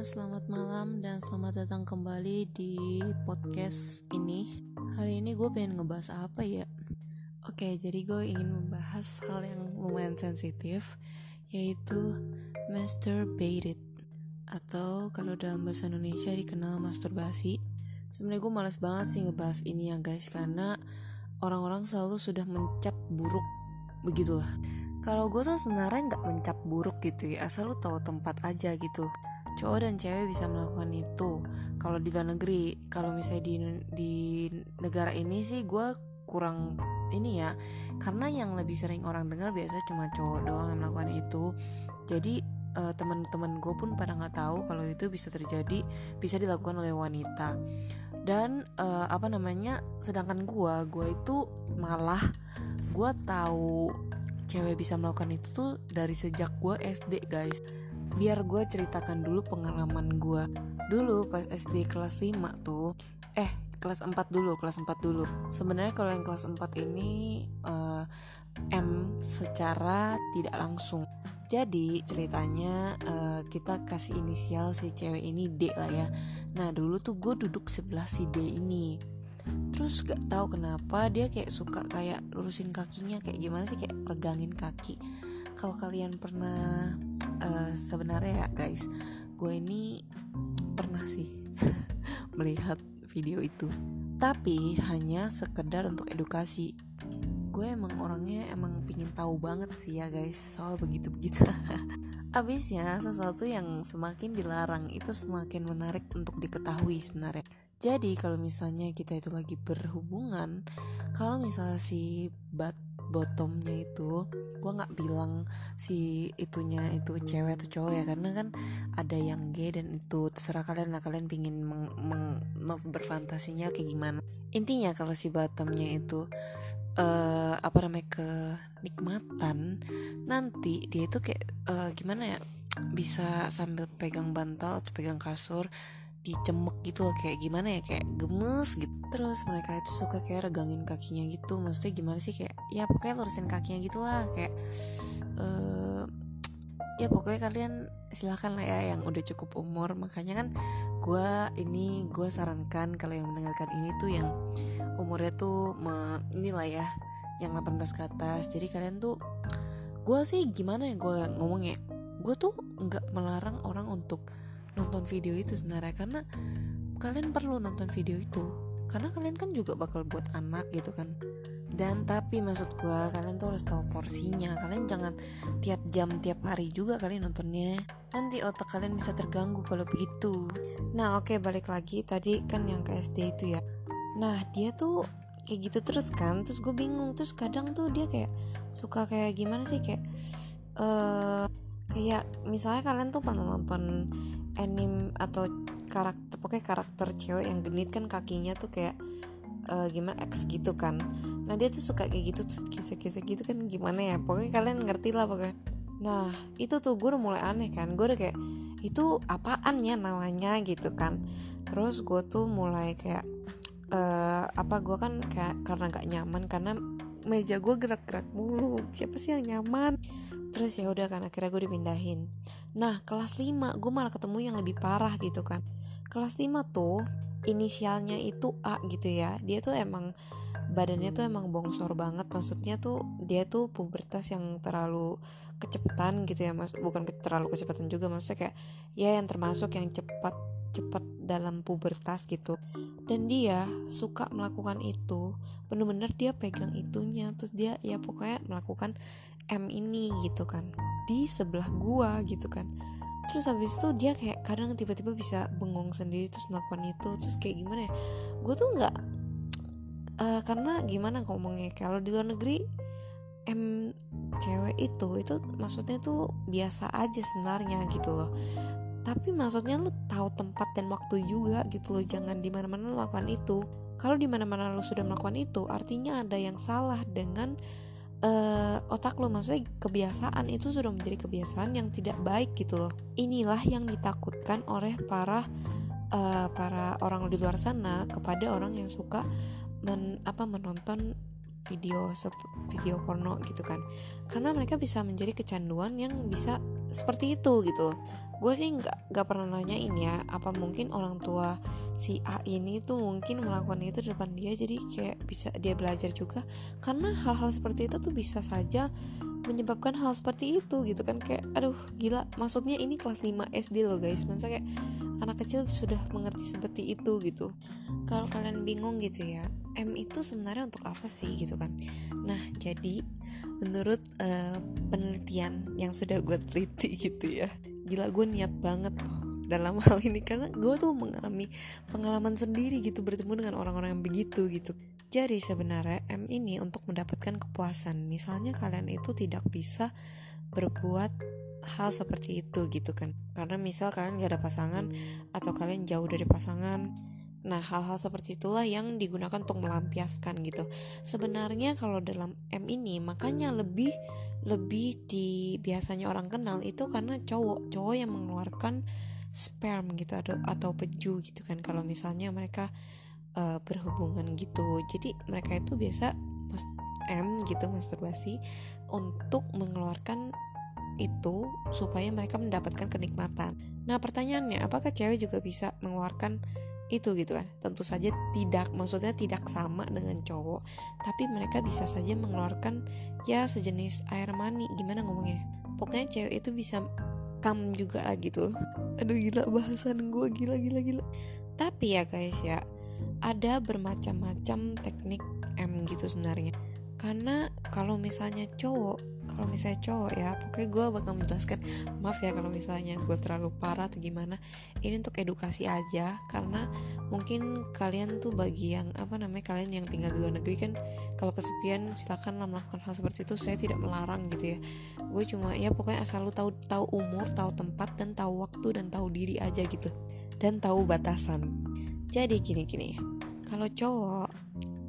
selamat malam dan selamat datang kembali di podcast ini. Hari ini gue pengen ngebahas apa ya? Oke, jadi gue ingin membahas hal yang lumayan sensitif Yaitu masturbated Atau kalau dalam bahasa Indonesia dikenal masturbasi. Sebenarnya gue males banget sih ngebahas ini ya guys Karena orang-orang selalu sudah mencap buruk Begitulah. Kalau gue tuh sebenarnya nggak mencap buruk gitu ya asal lu tahu tempat aja gitu cowok dan cewek bisa melakukan itu. Kalau di luar negeri kalau misalnya di di negara ini sih gue kurang ini ya karena yang lebih sering orang dengar biasa cuma cowok doang yang melakukan itu. Jadi uh, teman-teman gue pun pada nggak tahu kalau itu bisa terjadi bisa dilakukan oleh wanita. Dan uh, apa namanya sedangkan gue gue itu malah gue tahu cewek bisa melakukan itu tuh dari sejak gue SD guys biar gue ceritakan dulu pengalaman gue dulu pas SD kelas 5 tuh. Eh kelas 4 dulu kelas 4 dulu. Sebenarnya kalau yang kelas 4 ini uh, M secara tidak langsung. Jadi ceritanya uh, kita kasih inisial si cewek ini D lah ya. Nah dulu tuh gue duduk sebelah si D ini. Terus gak tahu kenapa dia kayak suka kayak lurusin kakinya kayak gimana sih kayak regangin kaki. Kalau kalian pernah uh, sebenarnya ya guys gue ini pernah sih melihat video itu. Tapi hanya sekedar untuk edukasi. Gue emang orangnya emang pingin tahu banget sih ya guys soal begitu begitu abisnya sesuatu yang semakin dilarang itu semakin menarik untuk diketahui sebenarnya. Jadi kalau misalnya kita itu lagi berhubungan kalau misalnya si bat bottomnya itu gue nggak bilang si itunya itu cewek atau cowok ya karena kan ada yang gay dan itu terserah kalian lah kalian pingin meng, berfantasinya kayak gimana. Intinya kalau si bottomnya itu uh, apa namanya kenikmatan nanti dia itu kayak uh, gimana ya bisa sambil pegang bantal atau pegang kasur dicemek gitu loh kayak gimana ya kayak gemes gitu. Terus mereka itu suka kayak regangin kakinya gitu maksudnya gimana sih kayak ya pokoknya lurusin kakinya gitu lah kayak uh, ya pokoknya kalian silahkan lah ya yang udah cukup umur. Makanya kan gue ini gue sarankan kalau yang mendengarkan ini tuh yang umurnya tuh me, inilah ya yang 18 ke atas. Jadi kalian tuh gue sih gimana ya gue ngomongnya gue tuh nggak melarang orang untuk nonton video itu sebenarnya. Karena kalian perlu nonton video itu. Karena kalian kan juga bakal buat anak gitu kan. Dan tapi maksud gue kalian tuh harus tahu porsinya. Kalian jangan tiap jam tiap hari juga kalian nontonnya. Nanti otak kalian bisa terganggu kalau begitu. Nah oke okay, balik lagi. Tadi kan yang ke SD itu ya. Nah dia tuh kayak gitu terus kan. Terus gue bingung. Terus kadang tuh dia kayak suka kayak gimana sih? Kayak uh, kayak misalnya kalian tuh pernah nonton anime atau karakter pokoknya karakter cewek yang genit kan kakinya tuh kayak uh, gimana X gitu kan. Nah dia tuh suka kayak gitu terus kisah-kisah gitu kan gimana ya. Pokoknya kalian ngerti lah pokoknya. Nah itu tuh gue udah mulai aneh kan. Gue udah kayak itu apaan ya namanya? gitu kan. Terus gue tuh mulai kayak uh, apa gue kan kayak karena gak nyaman karena meja gue gerak-gerak mulu. Siapa sih yang nyaman terus ya udah kan akhirnya gue dipindahin. Nah kelas 5 gue malah ketemu yang lebih parah gitu kan. Kelas 5 tuh inisialnya itu A gitu ya. Dia tuh emang badannya tuh emang bongsor banget. Maksudnya tuh dia tuh pubertas yang terlalu kecepatan gitu ya. Mas bukan terlalu kecepatan juga maksudnya kayak ya yang termasuk yang cepat cepat dalam pubertas gitu. Dan dia suka melakukan itu bener-bener dia pegang itunya terus dia ya pokoknya melakukan M ini gitu kan di sebelah gua gitu kan. Terus habis itu dia kayak kadang tiba-tiba bisa bengong sendiri terus melakukan itu terus kayak gimana ya gue tuh nggak uh, karena gimana ngomongnya kalau di luar negeri M cewek itu itu maksudnya tuh biasa aja sebenarnya gitu loh tapi maksudnya lu tahu tempat dan waktu juga gitu loh jangan di mana-mana melakukan itu. Kalau di mana-mana lu sudah melakukan itu artinya ada yang salah dengan uh, otak lo maksudnya kebiasaan itu sudah menjadi kebiasaan yang tidak baik gitu loh. Inilah yang ditakutkan oleh para uh, para orang di luar sana kepada orang yang suka men, apa menonton video video porno gitu kan. Karena mereka bisa menjadi kecanduan yang bisa seperti itu gitu. Gue sih nggak nggak pernah nanyain ya apa mungkin orang tua si A ini tuh mungkin melakukan itu di depan dia jadi kayak bisa dia belajar juga. Karena hal-hal seperti itu tuh bisa saja menyebabkan hal seperti itu gitu kan. Kayak aduh gila maksudnya ini kelas 5 SD loh guys. Masa kayak anak kecil sudah mengerti seperti itu gitu. Kalau kalian bingung gitu ya M itu sebenarnya untuk apa sih gitu kan? Nah jadi menurut uh, penelitian yang sudah gue teliti gitu ya. Gila gue niat banget loh dalam hal ini. Karena gue tuh mengalami pengalaman sendiri gitu bertemu dengan orang-orang yang begitu gitu. Jadi sebenarnya M ini untuk mendapatkan kepuasan. Misalnya kalian itu tidak bisa berbuat hal seperti itu gitu kan. Karena misal kalian gak ada pasangan atau kalian jauh dari pasangan Nah, hal-hal seperti itulah yang digunakan untuk melampiaskan gitu. Sebenarnya kalau dalam M ini makanya lebih lebih di biasanya orang kenal itu karena cowok, cowok yang mengeluarkan sperm gitu atau atau peju gitu kan kalau misalnya mereka uh, berhubungan gitu jadi mereka itu biasa M gitu masturbasi untuk mengeluarkan itu supaya mereka mendapatkan kenikmatan. Nah pertanyaannya apakah cewek juga bisa mengeluarkan itu gitu kan. Tentu saja tidak maksudnya tidak sama dengan cowok tapi mereka bisa saja mengeluarkan ya sejenis air mani. Gimana ngomongnya? Pokoknya cewek itu bisa kam juga lah gitu. Aduh gila bahasan gue gila gila gila. Tapi ya guys ya ada bermacam-macam teknik M gitu sebenarnya. Karena kalau misalnya cowok kalau misalnya cowok ya pokoknya gue bakal menjelaskan maaf ya kalau misalnya gue terlalu parah atau gimana. Ini untuk edukasi aja karena mungkin kalian tuh bagi yang apa namanya kalian yang tinggal di luar negeri kan kalau kesepian silakan melakukan hal seperti itu saya tidak melarang gitu ya. Gue cuma ya pokoknya asal lu tahu tahu umur tahu tempat dan tahu waktu dan tahu diri aja gitu. Dan tahu batasan. Jadi gini gini kalau cowok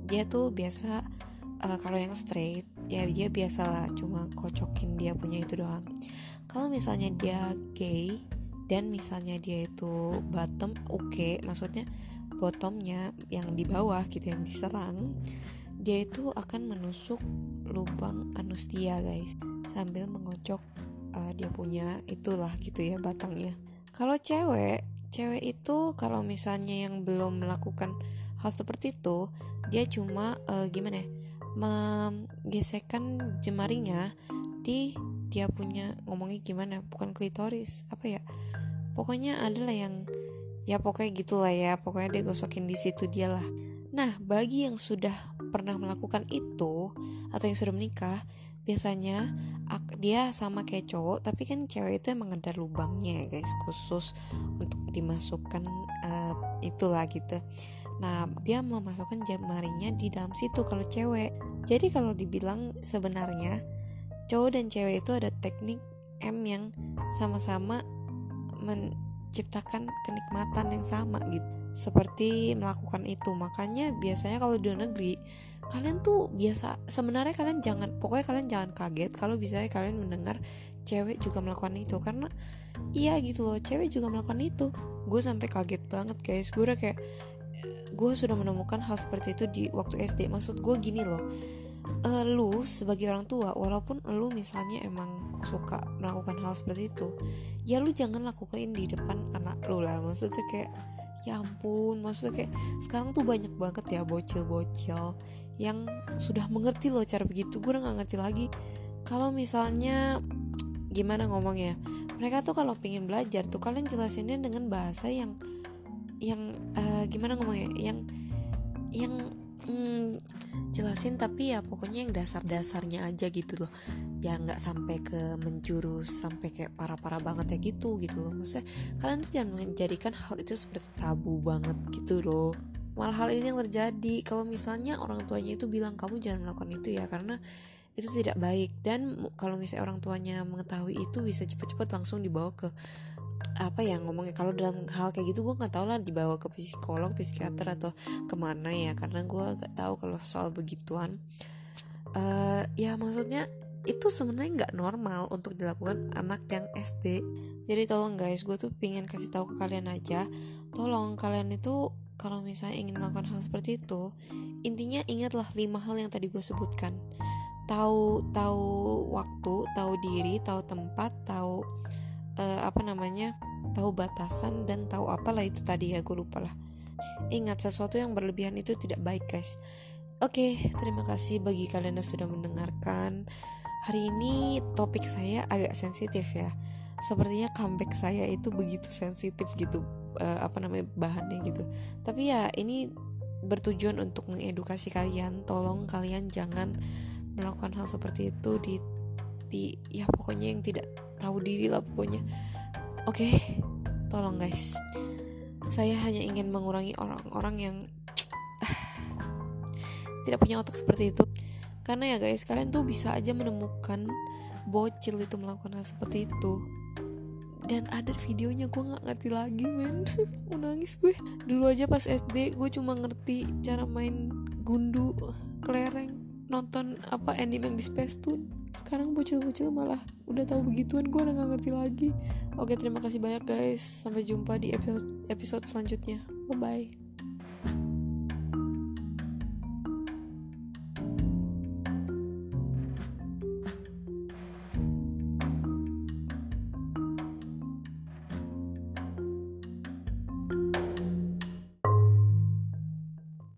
dia tuh biasa uh, kalau yang straight ya dia biasalah cuma kocokin dia punya itu doang. Kalau misalnya dia gay dan misalnya dia itu bottom oke. Okay, maksudnya bottomnya yang di bawah gitu yang diserang dia itu akan menusuk lubang anus dia guys. Sambil mengocok uh, dia punya itulah gitu ya batangnya. Kalau cewek cewek itu kalau misalnya yang belum melakukan hal seperti itu dia cuma uh, gimana ya menggesekkan jemarinya di dia punya ngomongnya gimana? Bukan klitoris apa ya? Pokoknya adalah yang ya pokoknya gitulah ya. Pokoknya dia gosokin di situ dia lah. Nah bagi yang sudah pernah melakukan itu atau yang sudah menikah biasanya dia sama kayak cowok tapi kan cewek itu emang ada lubangnya ya guys khusus untuk dimasukkan uh, itulah gitu Nah, dia memasukkan jemarinya di dalam situ kalau cewek. Jadi kalau dibilang sebenarnya cowok dan cewek itu ada teknik M yang sama-sama menciptakan kenikmatan yang sama gitu. Seperti melakukan itu. Makanya biasanya kalau di negeri kalian tuh biasa sebenarnya kalian jangan pokoknya kalian jangan kaget kalau bisa kalian mendengar cewek juga melakukan itu karena iya gitu loh cewek juga melakukan itu gue sampai kaget banget guys gue udah kayak gue sudah menemukan hal seperti itu di waktu SD maksud gue gini loh. Uh, lu sebagai orang tua walaupun lu misalnya emang suka melakukan hal seperti itu ya lu jangan lakukan di depan anak lu lah. Maksudnya kayak ya ampun. Maksudnya kayak sekarang tuh banyak banget ya bocil-bocil yang sudah mengerti loh cara begitu. Gue udah gak ngerti lagi. Kalau misalnya gimana ngomongnya mereka tuh kalau pengen belajar tuh kalian jelasinnya dengan bahasa yang yang uh, gimana ngomongnya yang yang hmm, jelasin tapi ya pokoknya yang dasar-dasarnya aja gitu loh. Ya nggak sampai ke menjurus sampai kayak parah-parah banget ya gitu gitu loh. Maksudnya kalian tuh jangan menjadikan hal itu seperti tabu banget gitu loh. Malah hal ini yang terjadi. Kalau misalnya orang tuanya itu bilang kamu jangan melakukan itu ya karena itu tidak baik. Dan kalau misalnya orang tuanya mengetahui itu bisa cepat-cepat langsung dibawa ke apa ya ngomongnya kalau dalam hal kayak gitu gue nggak tahu lah dibawa ke psikolog psikiater atau ke mana ya karena gue gak tahu kalau soal begituan. Uh, ya maksudnya itu sebenarnya nggak normal untuk dilakukan anak yang SD jadi tolong guys gue tuh pingin kasih tahu ke kalian aja. Tolong kalian itu kalau misalnya ingin melakukan hal seperti itu intinya ingatlah lima hal yang tadi gue sebutkan. Tahu tahu waktu tahu diri tahu tempat tahu uh, apa namanya tahu batasan dan tahu apalah itu tadi ya gue lupa lah. Ingat sesuatu yang berlebihan itu tidak baik guys. Oke terima kasih bagi kalian yang sudah mendengarkan. Hari ini topik saya agak sensitif ya. Sepertinya comeback saya itu begitu sensitif gitu uh, apa namanya bahannya gitu. Tapi ya ini bertujuan untuk mengedukasi kalian. Tolong kalian jangan melakukan hal seperti itu di di ya pokoknya yang tidak tahu diri lah pokoknya. Oke okay, tolong guys. Saya hanya ingin mengurangi orang-orang yang tidak punya otak seperti itu. Karena ya guys kalian tuh bisa aja menemukan bocil itu melakukan hal seperti itu. Dan ada videonya gue nggak ngerti lagi men. Mau gue. Dulu aja pas SD gue cuma ngerti cara main gundu kelereng nonton apa anime yang di Space Tune sekarang bocil-bocil malah udah tahu begituan gue udah gak ngerti lagi. Oke terima kasih banyak guys. Sampai jumpa di episode episode selanjutnya. Bye bye